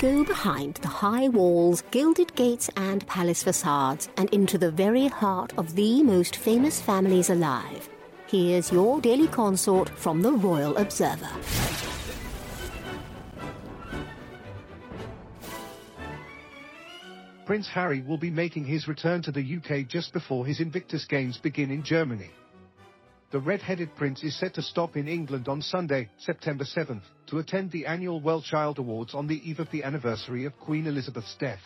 go behind the high walls, gilded gates, and palace facades and into the very heart of the most famous families alive. Here's your daily consort from the Royal Observer. Prince Harry will be making his return to the UK just before his Invictus Games begin in Germany. The red-headed prince is set to stop in England on Sunday, September 7th, to attend the annual WellChild Awards on the eve of the anniversary of Queen Elizabeth's death.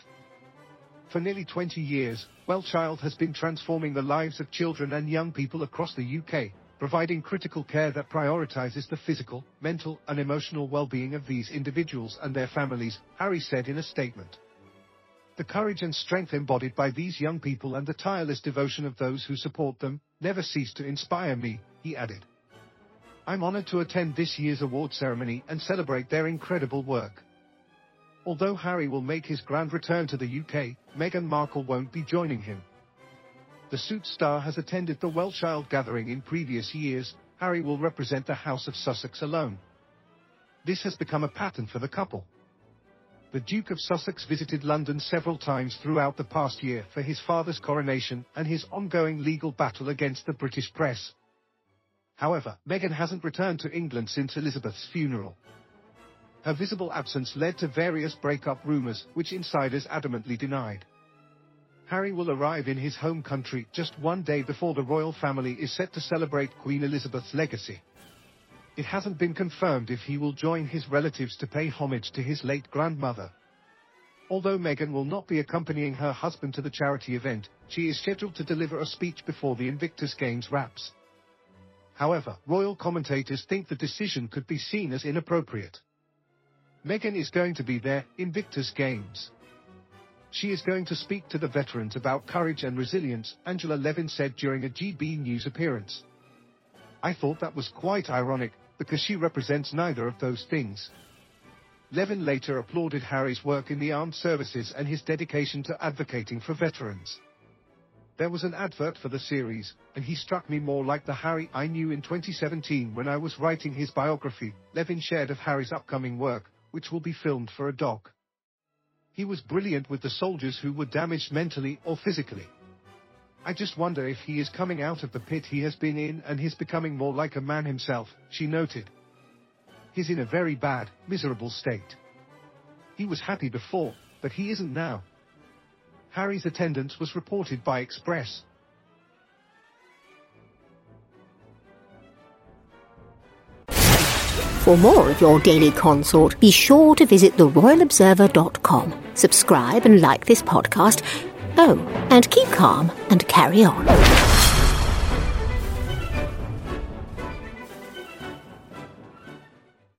For nearly 20 years, WellChild has been transforming the lives of children and young people across the UK, providing critical care that prioritizes the physical, mental, and emotional well-being of these individuals and their families, Harry said in a statement. The courage and strength embodied by these young people and the tireless devotion of those who support them never cease to inspire me, he added. I'm honored to attend this year's award ceremony and celebrate their incredible work. Although Harry will make his grand return to the UK, Meghan Markle won't be joining him. The suit star has attended the Child gathering in previous years, Harry will represent the House of Sussex alone. This has become a pattern for the couple. The Duke of Sussex visited London several times throughout the past year for his father's coronation and his ongoing legal battle against the British press. However, Meghan hasn't returned to England since Elizabeth's funeral. Her visible absence led to various breakup rumors, which insiders adamantly denied. Harry will arrive in his home country just one day before the royal family is set to celebrate Queen Elizabeth's legacy. It hasn't been confirmed if he will join his relatives to pay homage to his late grandmother. Although Meghan will not be accompanying her husband to the charity event, she is scheduled to deliver a speech before the Invictus Games wraps. However, royal commentators think the decision could be seen as inappropriate. Meghan is going to be there, Invictus Games. She is going to speak to the veterans about courage and resilience, Angela Levin said during a GB News appearance. I thought that was quite ironic, because she represents neither of those things. Levin later applauded Harry's work in the armed services and his dedication to advocating for veterans. There was an advert for the series, and he struck me more like the Harry I knew in 2017 when I was writing his biography, Levin shared of Harry's upcoming work, which will be filmed for a doc. He was brilliant with the soldiers who were damaged mentally or physically. I just wonder if he is coming out of the pit he has been in and he's becoming more like a man himself, she noted. He's in a very bad, miserable state. He was happy before, but he isn't now. Harry's attendance was reported by Express. For more of your daily consort, be sure to visit theroyalobserver.com. Subscribe and like this podcast Oh, and keep calm and carry on.